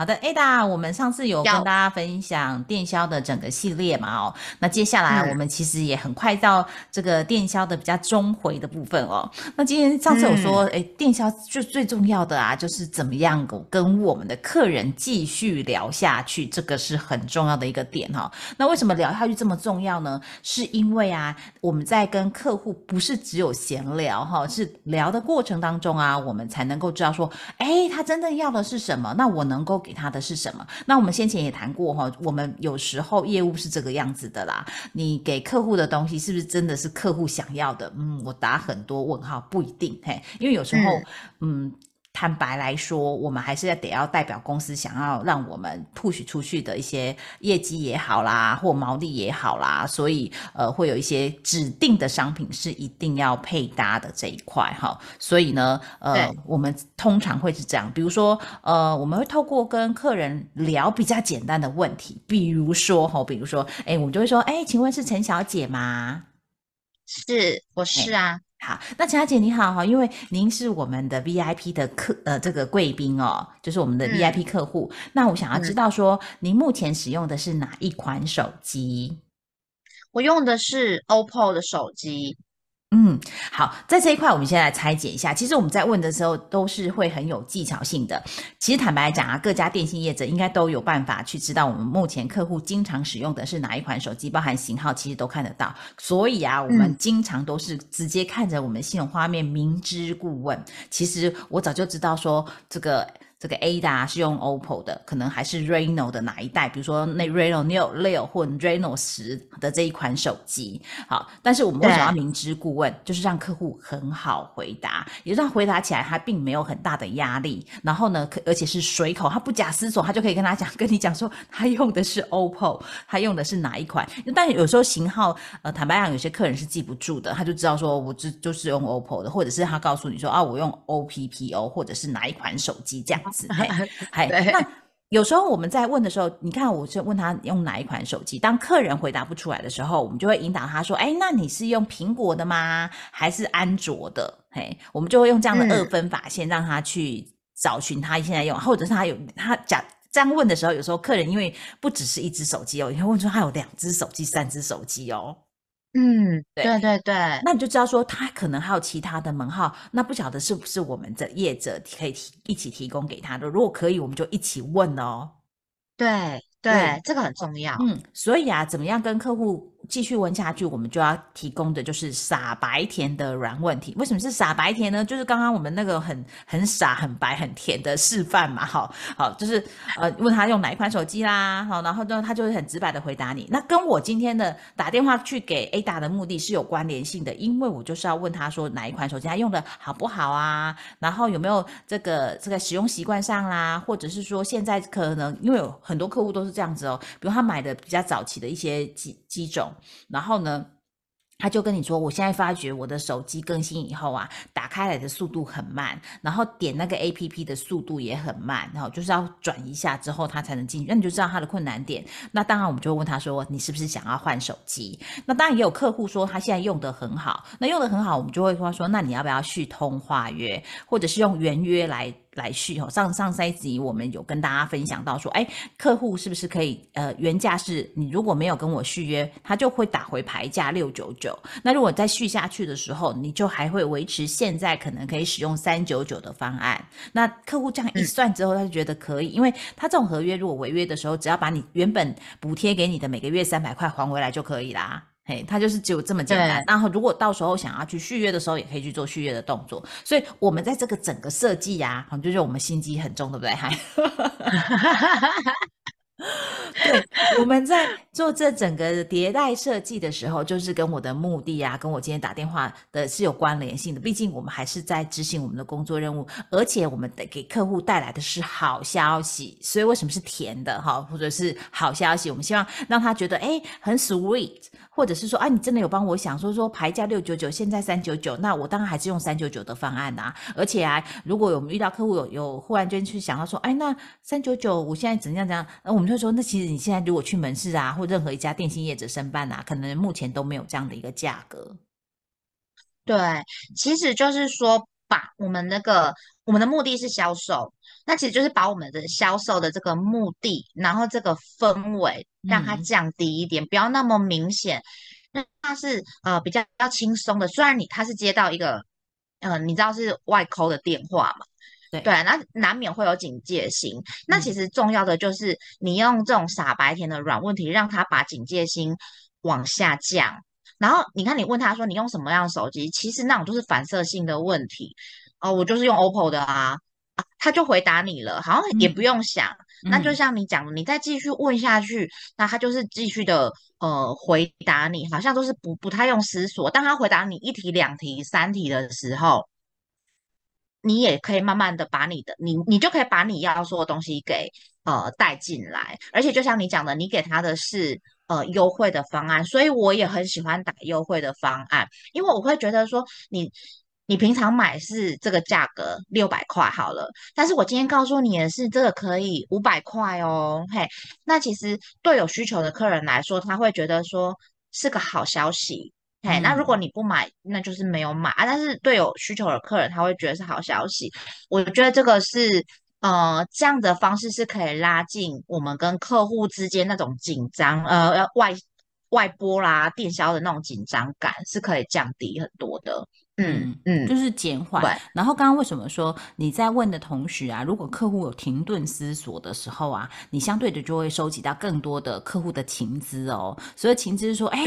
好的，Ada，我们上次有跟大家分享电销的整个系列嘛？哦，那接下来我们其实也很快到这个电销的比较中回的部分哦。那今天上次有说，哎，电销就最重要的啊，就是怎么样跟我们的客人继续聊下去，这个是很重要的一个点哈。那为什么聊下去这么重要呢？是因为啊，我们在跟客户不是只有闲聊哈，是聊的过程当中啊，我们才能够知道说，哎，他真正要的是什么？那我能够他的是什么？那我们先前也谈过哈，我们有时候业务是这个样子的啦。你给客户的东西是不是真的是客户想要的？嗯，我打很多问号，不一定嘿，因为有时候嗯。坦白来说，我们还是要得要代表公司想要让我们 push 出去的一些业绩也好啦，或毛利也好啦，所以呃会有一些指定的商品是一定要配搭的这一块哈。所以呢，呃，我们通常会是这样，比如说呃，我们会透过跟客人聊比较简单的问题，比如说哈，比如说哎，我们就会说哎，请问是陈小姐吗？是，我是啊。好，那乔小姐你好哈，因为您是我们的 V I P 的客呃这个贵宾哦，就是我们的 V I P 客户。那我想要知道说，您目前使用的是哪一款手机？我用的是 OPPO 的手机。嗯，好，在这一块，我们先来拆解一下。其实我们在问的时候都是会很有技巧性的。其实坦白来讲啊，各家电信业者应该都有办法去知道我们目前客户经常使用的是哪一款手机，包含型号，其实都看得到。所以啊，我们经常都是直接看着我们系统画面，明知故问。其实我早就知道说这个。这个 Ada 是用 OPPO 的，可能还是 Reno 的哪一代？比如说那 Reno 六六或 Reno 十的这一款手机。好，但是我们为什么要明知故问？就是让客户很好回答，也让回答起来他并没有很大的压力。然后呢，而且是随口，他不假思索，他就可以跟他讲，跟你讲说他用的是 OPPO，他用的是哪一款。但有时候型号，呃，坦白讲，有些客人是记不住的，他就知道说我这就是用 OPPO 的，或者是他告诉你说啊，我用 OPPO 或者是哪一款手机这样。还 那有时候我们在问的时候，你看，我是问他用哪一款手机。当客人回答不出来的时候，我们就会引导他说：“哎，那你是用苹果的吗？还是安卓的？”嘿，我们就会用这样的二分法线让他去找寻他现在用，或者是他有他讲这样问的时候，有时候客人因为不只是一只手机哦，你会问出他有两只手机、三只手机哦。嗯，对对对，那你就知道说他可能还有其他的门号，那不晓得是不是我们的业者可以提一起提供给他的？如果可以，我们就一起问哦。对对，这个很重要。嗯，所以啊，怎么样跟客户？继续问下去，我们就要提供的就是傻白甜的软问题。为什么是傻白甜呢？就是刚刚我们那个很很傻、很白、很甜的示范嘛。好，好，就是呃，问他用哪一款手机啦，好，然后呢，他就会很直白的回答你。那跟我今天的打电话去给 Ada 的目的是有关联性的，因为我就是要问他说哪一款手机他用的好不好啊，然后有没有这个这个使用习惯上啦，或者是说现在可能因为有很多客户都是这样子哦，比如他买的比较早期的一些机机种。然后呢？他就跟你说，我现在发觉我的手机更新以后啊，打开来的速度很慢，然后点那个 A P P 的速度也很慢，然后就是要转一下之后他才能进去，那你就知道他的困难点。那当然我们就会问他说，你是不是想要换手机？那当然也有客户说他现在用的很好，那用的很好，我们就会说说，那你要不要续通话约，或者是用原约来来续？哦，上上赛集我们有跟大家分享到说，哎，客户是不是可以呃原价是你如果没有跟我续约，他就会打回牌价六九九。那如果再续下去的时候，你就还会维持现在可能可以使用三九九的方案。那客户这样一算之后，他就觉得可以，因为他这种合约如果违约的时候，只要把你原本补贴给你的每个月三百块还回来就可以啦。嘿，他就是只有这么简单。然后如果到时候想要去续约的时候，也可以去做续约的动作。所以我们在这个整个设计呀，就是我们心机很重，对不对？还。对，我们在做这整个迭代设计的时候，就是跟我的目的啊，跟我今天打电话的是有关联性的。毕竟我们还是在执行我们的工作任务，而且我们得给客户带来的是好消息。所以为什么是甜的哈，或者是好消息？我们希望让他觉得哎很 sweet，或者是说啊，你真的有帮我想说说牌价六九九，现在三九九，那我当然还是用三九九的方案啊。而且啊，如果我们遇到客户有有忽然间去想到说，哎，那三九九我现在怎样怎样，那我们就说，那其实你现在如果去门市啊，或任何一家电信业者申办啊，可能目前都没有这样的一个价格。对，其实就是说，把我们那个我们的目的是销售，那其实就是把我们的销售的这个目的，然后这个氛围让它降低一点，不要那么明显。那它是呃比较比较轻松的，虽然你他是接到一个，呃，你知道是外扣的电话嘛？对对，那难免会有警戒心。那其实重要的就是你用这种傻白甜的软问题，让他把警戒心往下降。然后你看，你问他说你用什么样的手机，其实那种就是反射性的问题。哦，我就是用 OPPO 的啊，啊，他就回答你了，好像也不用想。那就像你讲的，你再继续问下去，那他就是继续的呃回答你，好像都是不不太用思索。当他回答你一题、两题、三题的时候，你也可以慢慢的把你的你你就可以把你要说的东西给呃带进来。而且就像你讲的，你给他的是呃优惠的方案，所以我也很喜欢打优惠的方案，因为我会觉得说你。你平常买是这个价格六百块好了，但是我今天告诉你的是这个可以五百块哦，嘿，那其实对有需求的客人来说，他会觉得说是个好消息，嘿，那如果你不买，那就是没有买啊。但是对有需求的客人，他会觉得是好消息。我觉得这个是呃这样的方式是可以拉近我们跟客户之间那种紧张，呃，外外拨啦、电销的那种紧张感是可以降低很多的。嗯嗯，就是减缓。然后刚刚为什么说你在问的同时啊，如果客户有停顿思索的时候啊，你相对的就会收集到更多的客户的情资哦。所以情资是说，哎，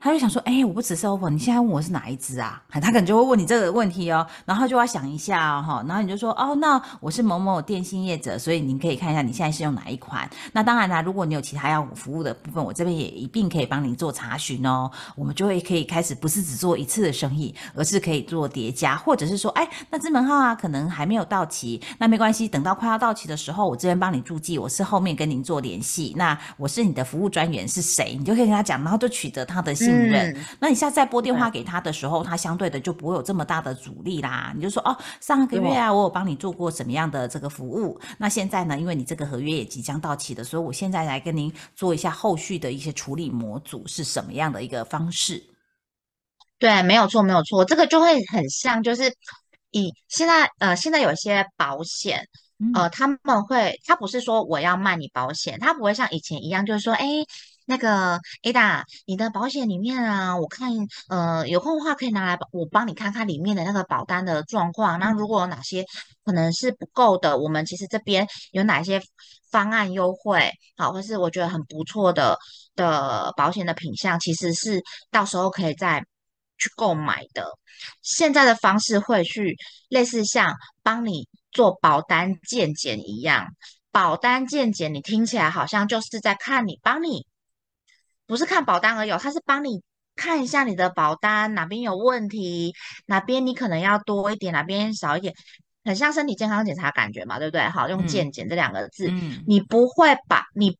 他就想说，哎，我不只是 OPPO，你现在问我是哪一支啊？他可能就会问你这个问题哦。然后就要想一下哈，然后你就说，哦，那我是某某电信业者，所以您可以看一下你现在是用哪一款。那当然啦，如果你有其他要服务的部分，我这边也一并可以帮您做查询哦。我们就会可以开始不是只做一次的生意，而是可以。做叠加，或者是说，哎，那资门号啊，可能还没有到期，那没关系，等到快要到期的时候，我这边帮你注记，我是后面跟您做联系，那我是你的服务专员是谁，你就可以跟他讲，然后就取得他的信任。那你下次再拨电话给他的时候，他相对的就不会有这么大的阻力啦。你就说，哦，上个月啊，我有帮你做过什么样的这个服务，那现在呢，因为你这个合约也即将到期的，所以我现在来跟您做一下后续的一些处理模组是什么样的一个方式。对，没有错，没有错，这个就会很像，就是以现在呃，现在有一些保险，呃，他们会，他不是说我要卖你保险，他不会像以前一样，就是说，哎，那个 Ada，你的保险里面啊，我看，呃，有空的话可以拿来我帮你看看里面的那个保单的状况，那如果有哪些可能是不够的，我们其实这边有哪些方案优惠，好，或是我觉得很不错的的保险的品相，其实是到时候可以在。去购买的，现在的方式会去类似像帮你做保单鉴检一样，保单鉴检你听起来好像就是在看你帮你，不是看保单而已，他是帮你看一下你的保单哪边有问题，哪边你可能要多一点，哪边少一点，很像身体健康检查感觉嘛，对不对？好，用鉴检这两个字，你不会把你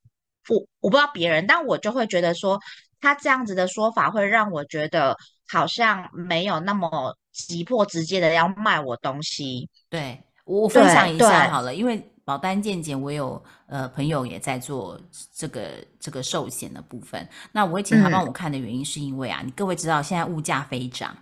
我我不知道别人，但我就会觉得说，他这样子的说法会让我觉得。好像没有那么急迫，直接的要卖我东西。对我分享一下好了，因为保单健检，我有呃朋友也在做这个这个寿险的部分。那我会请他帮我看的原因，是因为啊，你各位知道现在物价飞涨。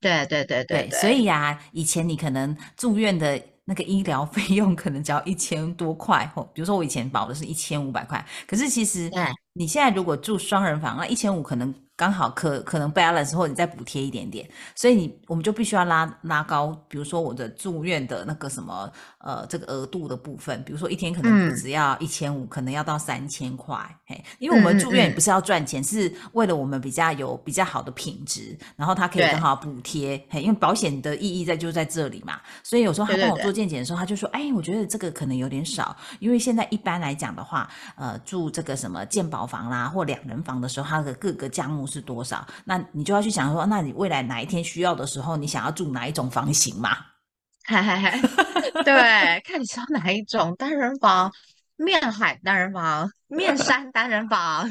对对对对，所以啊，以前你可能住院的那个医疗 费用可能只要一千多块，或比如说我以前保的是一千五百块，可是其实你现在如果住双人房，那一千五可能。刚好可可能 balance 或者你再补贴一点点，所以你我们就必须要拉拉高，比如说我的住院的那个什么呃这个额度的部分，比如说一天可能不只要一千五，可能要到三千块，嘿，因为我们住院也不是要赚钱，是为了我们比较有比较好的品质，然后它可以更好补贴，嘿，因为保险的意义在就在这里嘛，所以有时候他跟我做健检的时候，他就说，哎，我觉得这个可能有点少，因为现在一般来讲的话，呃，住这个什么健保房啦或两人房的时候，它的各个项目。是多少？那你就要去想说，那你未来哪一天需要的时候，你想要住哪一种房型嘛？嗨嗨嗨，对，看你要哪一种单人房、面海单人房、面山单人房。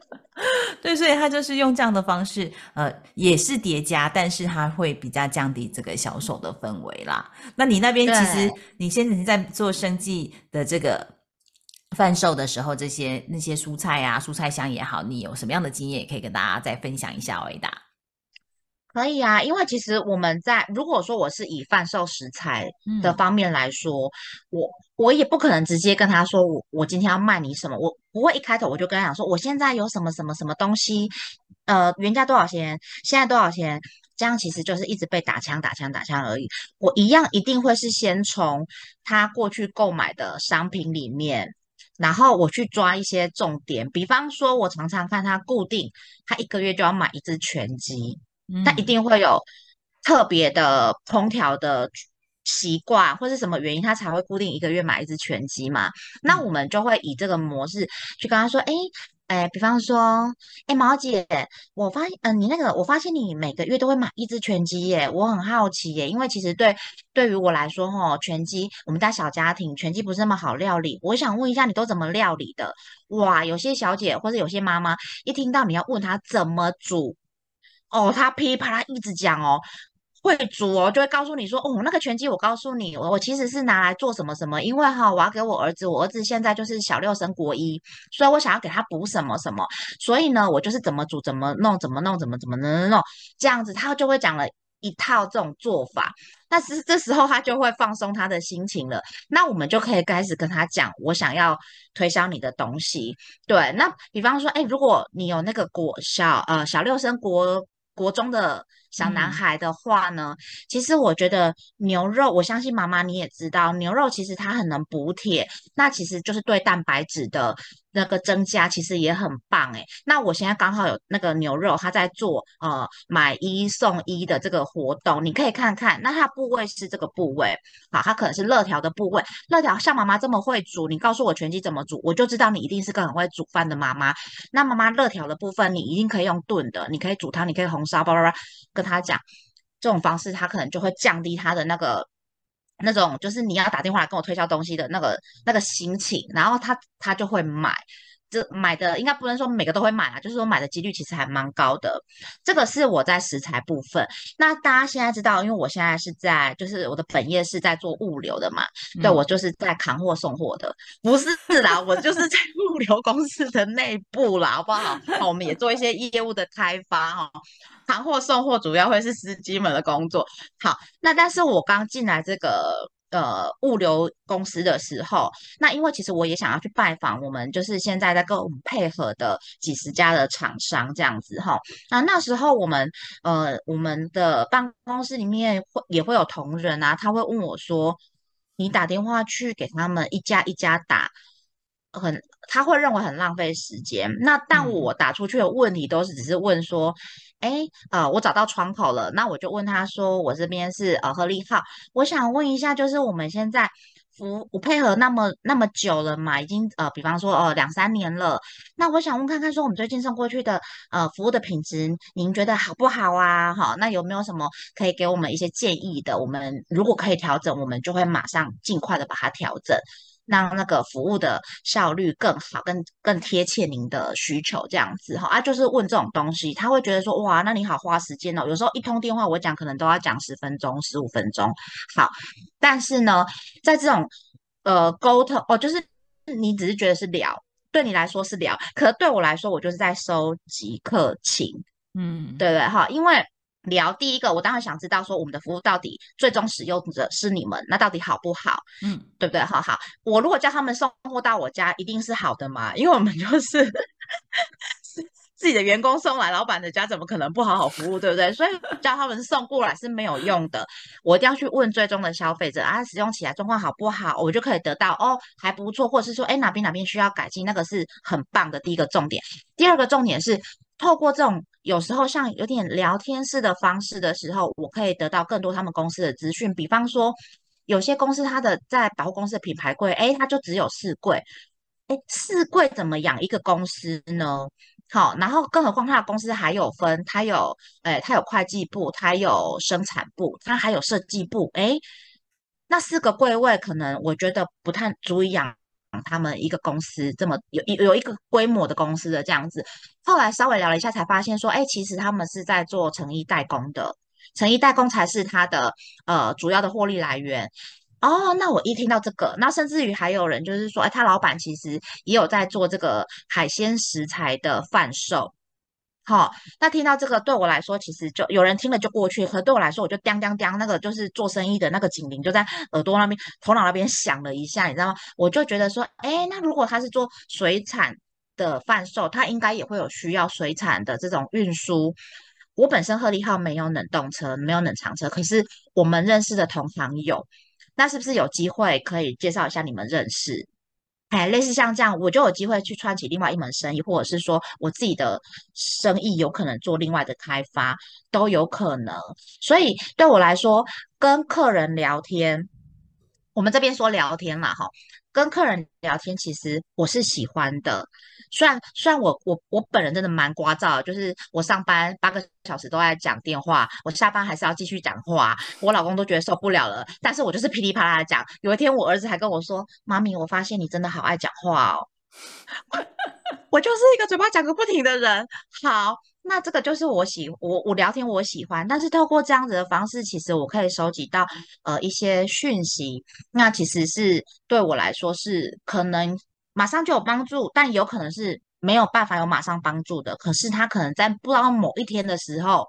对，所以他就是用这样的方式，呃，也是叠加，但是他会比较降低这个销售的氛围啦。那你那边其实你现在在做生计的这个。贩售的时候，这些那些蔬菜啊，蔬菜箱也好，你有什么样的经验，也可以跟大家再分享一下，维达。可以啊，因为其实我们在如果说我是以贩售食材的方面来说，我我也不可能直接跟他说我我今天要卖你什么，我不会一开头我就跟他讲说我现在有什么什么什么东西，呃，原价多少钱，现在多少钱，这样其实就是一直被打枪打枪打枪而已。我一样一定会是先从他过去购买的商品里面。然后我去抓一些重点，比方说，我常常看他固定，他一个月就要买一只全鸡，他一定会有特别的烹调的习惯，或是什么原因，他才会固定一个月买一只全鸡嘛？那我们就会以这个模式去跟他说，哎。哎，比方说，哎，毛姐，我发现，嗯，你那个，我发现你每个月都会买一只全鸡耶，我很好奇耶，因为其实对对于我来说，哈，全鸡，我们家小家庭，全鸡不是那么好料理，我想问一下，你都怎么料理的？哇，有些小姐或者有些妈妈，一听到你要问她怎么煮，哦，她噼里啪啦一直讲哦。会煮哦，就会告诉你说，哦，那个拳击，我告诉你，我我其实是拿来做什么什么，因为哈，我要给我儿子，我儿子现在就是小六升国一，所以我想要给他补什么什么，所以呢，我就是怎么煮，怎么弄，怎么弄，怎么怎么弄弄，这样子，他就会讲了一套这种做法，那是这时候他就会放松他的心情了，那我们就可以开始跟他讲，我想要推销你的东西，对，那比方说，哎，如果你有那个国小呃小六升国国中的。小男孩的话呢，其实我觉得牛肉，我相信妈妈你也知道，牛肉其实它很能补铁，那其实就是对蛋白质的那个增加，其实也很棒诶。那我现在刚好有那个牛肉，它在做呃买一送一的这个活动，你可以看看，那它部位是这个部位，好，它可能是肋条的部位，肋条像妈妈这么会煮，你告诉我全鸡怎么煮，我就知道你一定是个很会煮饭的妈妈。那妈妈肋条的部分，你一定可以用炖的，你可以煮汤，你可以红烧，叭叭叭。跟他讲这种方式，他可能就会降低他的那个那种，就是你要打电话来跟我推销东西的那个那个心情，然后他他就会买。这买的应该不能说每个都会买啊，就是说买的几率其实还蛮高的。这个是我在食材部分。那大家现在知道，因为我现在是在，就是我的本业是在做物流的嘛，对我就是在扛货送货的，不是啦，我就是在物流公司的内部啦，好不好？我们也做一些业务的开发哈，扛货送货主要会是司机们的工作。好，那但是我刚进来这个。呃，物流公司的时候，那因为其实我也想要去拜访我们，就是现在在跟我们配合的几十家的厂商这样子哈。那那时候我们呃，我们的办公室里面会也会有同仁啊，他会问我说：“你打电话去给他们一家一家打，很他会认为很浪费时间。那但我打出去的问题都是只是问说。”哎，呃，我找到窗口了，那我就问他说，我这边是呃合利号，我想问一下，就是我们现在服我配合那么那么久了嘛，已经呃，比方说呃两三年了，那我想问看看，说我们最近送过去的呃服务的品质，您觉得好不好啊？好，那有没有什么可以给我们一些建议的？我们如果可以调整，我们就会马上尽快的把它调整。让那个服务的效率更好，更更贴切您的需求，这样子哈啊，就是问这种东西，他会觉得说哇，那你好花时间哦。有时候一通电话我讲可能都要讲十分钟、十五分钟。好，但是呢，在这种呃沟通哦，就是你只是觉得是聊，对你来说是聊，可对我来说，我就是在收集客情，嗯，对对哈，因为。聊第一个，我当然想知道说我们的服务到底最终使用者是你们，那到底好不好？嗯，对不对？好好，我如果叫他们送货到我家，一定是好的嘛，因为我们就是 自己的员工送来老板的家，怎么可能不好好服务，对不对？所以叫他们送过来是没有用的。我一定要去问最终的消费者啊，使用起来状况好不好，我就可以得到哦还不错，或者是说哎哪边哪边需要改进，那个是很棒的第一个重点。第二个重点是透过这种有时候像有点聊天式的方式的时候，我可以得到更多他们公司的资讯。比方说有些公司它的在百货公司的品牌柜，哎，它就只有四柜。哎，四柜怎么养一个公司呢？好，然后更何况他的公司还有分，他有，哎，他有会计部，他有生产部，他还有设计部。哎，那四个柜位可能我觉得不太足以养他们一个公司这么有有一个规模的公司的这样子。后来稍微聊了一下，才发现说，哎，其实他们是在做成衣代工的，成衣代工才是他的呃主要的获利来源。哦，那我一听到这个，那甚至于还有人就是说，哎，他老板其实也有在做这个海鲜食材的贩售。好，那听到这个对我来说，其实就有人听了就过去，可对我来说，我就叮叮叮，那个就是做生意的那个警铃就在耳朵那边、头脑那边响了一下，你知道吗？我就觉得说，哎，那如果他是做水产的贩售，他应该也会有需要水产的这种运输。我本身鹤立号没有冷冻车，没有冷藏车，可是我们认识的同行有。那是不是有机会可以介绍一下你们认识？哎，类似像这样，我就有机会去串起另外一门生意，或者是说我自己的生意有可能做另外的开发，都有可能。所以对我来说，跟客人聊天，我们这边说聊天嘛，哈。跟客人聊天，其实我是喜欢的。虽然虽然我我我本人真的蛮聒噪，就是我上班八个小时都在讲电话，我下班还是要继续讲话，我老公都觉得受不了了。但是我就是噼里啪啦的讲。有一天我儿子还跟我说：“妈咪，我发现你真的好爱讲话哦。”我 就是一个嘴巴讲个不停的人。好。那这个就是我喜我我聊天我喜欢，但是透过这样子的方式，其实我可以收集到呃一些讯息，那其实是对我来说是可能马上就有帮助，但有可能是没有办法有马上帮助的。可是他可能在不知道某一天的时候。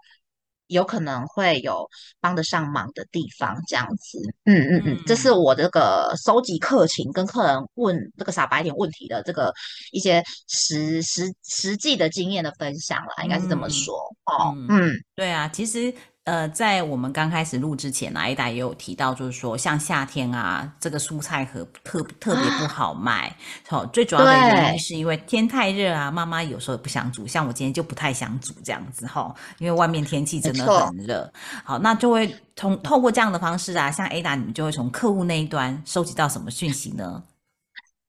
有可能会有帮得上忙的地方，这样子，嗯嗯嗯，这是我这个收集客情跟客人问这个傻白点问题的这个一些实实实际的经验的分享了，应该是这么说哦，嗯，对啊，其实。呃，在我们刚开始录之前呢，Ada 也有提到，就是说像夏天啊，这个蔬菜盒特特别不好卖。好，最主要的原因是因为天太热啊，妈妈有时候也不想煮，像我今天就不太想煮这样子哈，因为外面天气真的很热。好，那就会通透过这样的方式啊，像 Ada 你们就会从客户那一端收集到什么讯息呢？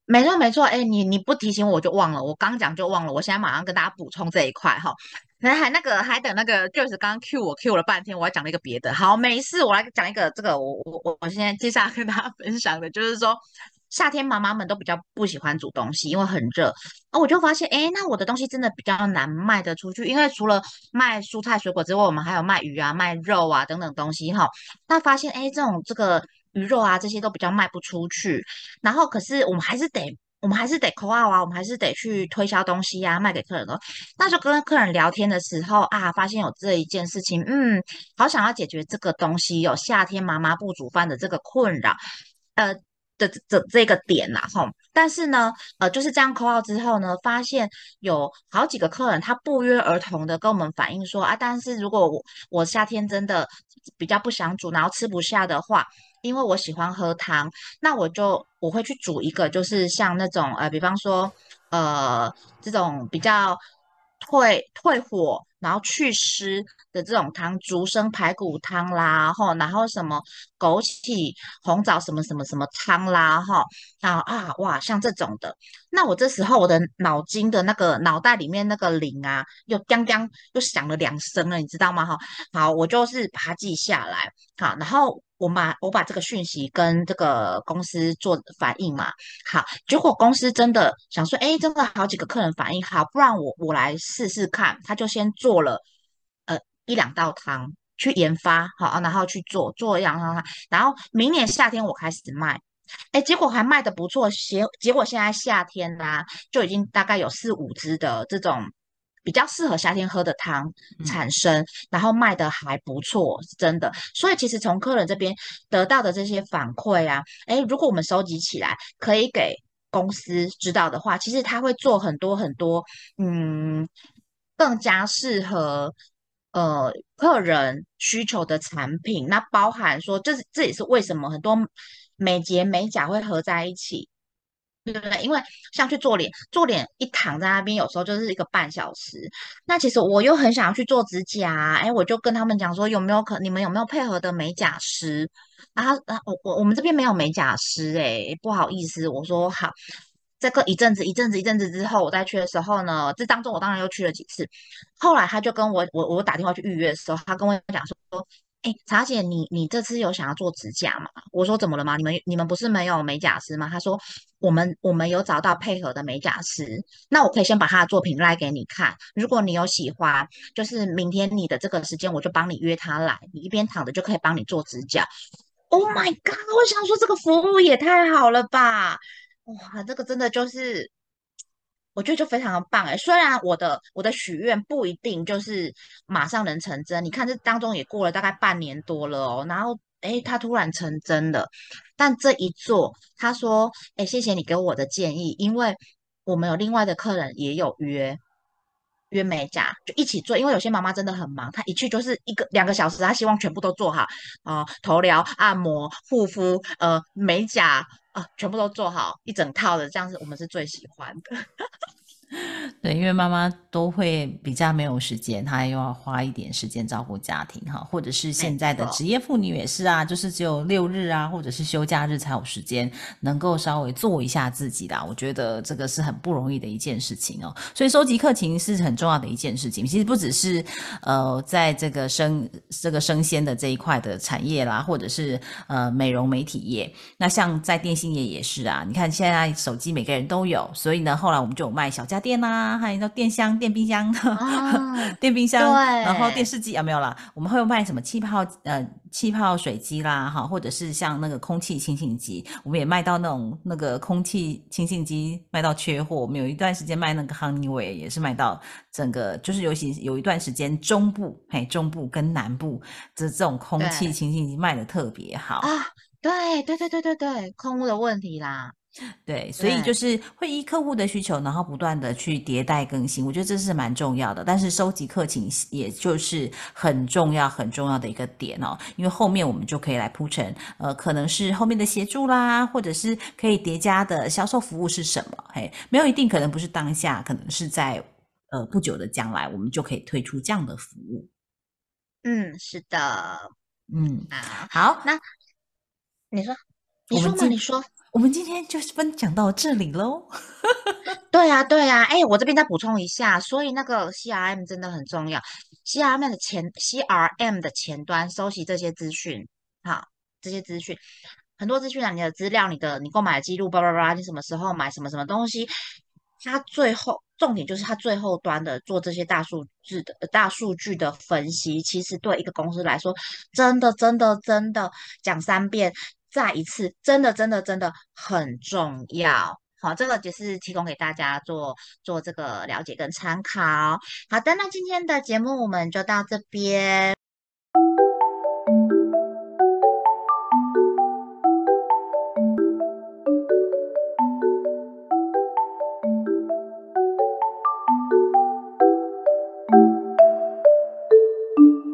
没错没错，哎，你你不提醒我就忘了，我刚讲就忘了，我现在马上跟大家补充这一块哈。还还那个还等那个就是刚刚 Q 我 Q 了半天，我还讲了一个别的。好，没事，我来讲一个这个，我我我我现在接下来跟大家分享的就是说，夏天妈妈们都比较不喜欢煮东西，因为很热。啊我就发现，哎，那我的东西真的比较难卖得出去，因为除了卖蔬菜水果之外，我们还有卖鱼啊、卖肉啊等等东西哈。那发现，哎，这种这个鱼肉啊这些都比较卖不出去。然后可是我们还是得。我们还是得 call 啊，我们还是得去推销东西呀，卖给客人哦。那就跟客人聊天的时候啊，发现有这一件事情，嗯，好想要解决这个东西，有夏天妈妈不煮饭的这个困扰，呃的这这个点呐，吼。但是呢，呃，就是这样 call 之后呢，发现有好几个客人他不约而同的跟我们反映说啊，但是如果我我夏天真的比较不想煮，然后吃不下的话。因为我喜欢喝汤，那我就我会去煮一个，就是像那种呃，比方说呃，这种比较退退火，然后去湿的这种汤，竹升排骨汤啦，哈，然后什么枸杞红枣什么什么什么汤啦，哈，啊啊哇，像这种的，那我这时候我的脑筋的那个脑袋里面那个铃啊，又刚刚又响了两声了，你知道吗？哈，好，我就是把它记下来，好，然后。我把我把这个讯息跟这个公司做反应嘛，好，结果公司真的想说，哎，真的好几个客人反应好，不然我我来试试看，他就先做了呃一两道汤去研发，好，然后去做做一样汤，然后明年夏天我开始卖，哎，结果还卖的不错，结结果现在夏天啦，就已经大概有四五支的这种。比较适合夏天喝的汤产生，然后卖的还不错，真的。所以其实从客人这边得到的这些反馈啊，诶，如果我们收集起来，可以给公司知道的话，其实他会做很多很多，嗯，更加适合呃客人需求的产品。那包含说，这是这也是为什么很多美睫美甲会合在一起。对不对？因为像去做脸，做脸一躺在那边，有时候就是一个半小时。那其实我又很想要去做指甲，哎，我就跟他们讲说，有没有可你们有没有配合的美甲师？啊啊，我我我们这边没有美甲师，哎，不好意思，我说好。这个一阵子一阵子一阵子之后，我再去的时候呢，这当中我当然又去了几次。后来他就跟我我我打电话去预约的时候，他跟我讲说。哎，茶姐，你你这次有想要做指甲吗？我说怎么了吗？你们你们不是没有美甲师吗？他说我们我们有找到配合的美甲师，那我可以先把他的作品赖给你看。如果你有喜欢，就是明天你的这个时间，我就帮你约他来，你一边躺着就可以帮你做指甲。Oh my god！我想说这个服务也太好了吧！哇，这个真的就是。我觉得就非常的棒哎，虽然我的我的许愿不一定就是马上能成真，你看这当中也过了大概半年多了哦，然后哎，他突然成真了，但这一做，他说哎，谢谢你给我的建议，因为我们有另外的客人也有约约美甲，就一起做，因为有些妈妈真的很忙，她一去就是一个两个小时，她希望全部都做好啊，头疗、按摩、护肤、呃美甲。啊，全部都做好一整套的，这样子我们是最喜欢的。对，因为妈妈都会比较没有时间，她又要花一点时间照顾家庭哈，或者是现在的职业妇女也是啊，就是只有六日啊，或者是休假日才有时间能够稍微做一下自己的。我觉得这个是很不容易的一件事情哦。所以收集客情是很重要的一件事情。其实不只是呃，在这个生这个生鲜的这一块的产业啦，或者是呃美容媒体业，那像在电信业也是啊。你看现在手机每个人都有，所以呢，后来我们就有卖小家。电呐，还有那电箱、电冰箱、电冰箱，然后电视机啊没有啦。我们会有卖什么气泡呃气泡水机啦，哈，或者是像那个空气清新机，我们也卖到那种那个空气清新机卖到缺货。我们有一段时间卖那个 Honeywell 也是卖到整个，就是尤其有一段时间中部嘿中部跟南部这这种空气清新机卖的特别好啊。对对对对对对，空污的问题啦。对，所以就是会依客户的需求，然后不断的去迭代更新，我觉得这是蛮重要的。但是收集客情，也就是很重要很重要的一个点哦，因为后面我们就可以来铺陈，呃，可能是后面的协助啦，或者是可以叠加的销售服务是什么？嘿，没有一定，可能不是当下，可能是在呃不久的将来，我们就可以推出这样的服务。嗯，是的，嗯，好，那你说，你说嘛，你说。我们今天就是分享到这里喽。对呀，对呀，哎，我这边再补充一下，所以那个 CRM 真的很重要。CRM 的前 CRM 的前端收集这些资讯，好，这些资讯很多资讯啊，你的资料、你的你购买的记录，叭叭叭，你什么时候买什么什么东西，它最后重点就是它最后端的做这些大数据的大数据的分析，其实对一个公司来说，真的真的真的讲三遍。再一次，真的，真的，真的很重要。好，这个就是提供给大家做做这个了解跟参考。好的，那今天的节目我们就到这边。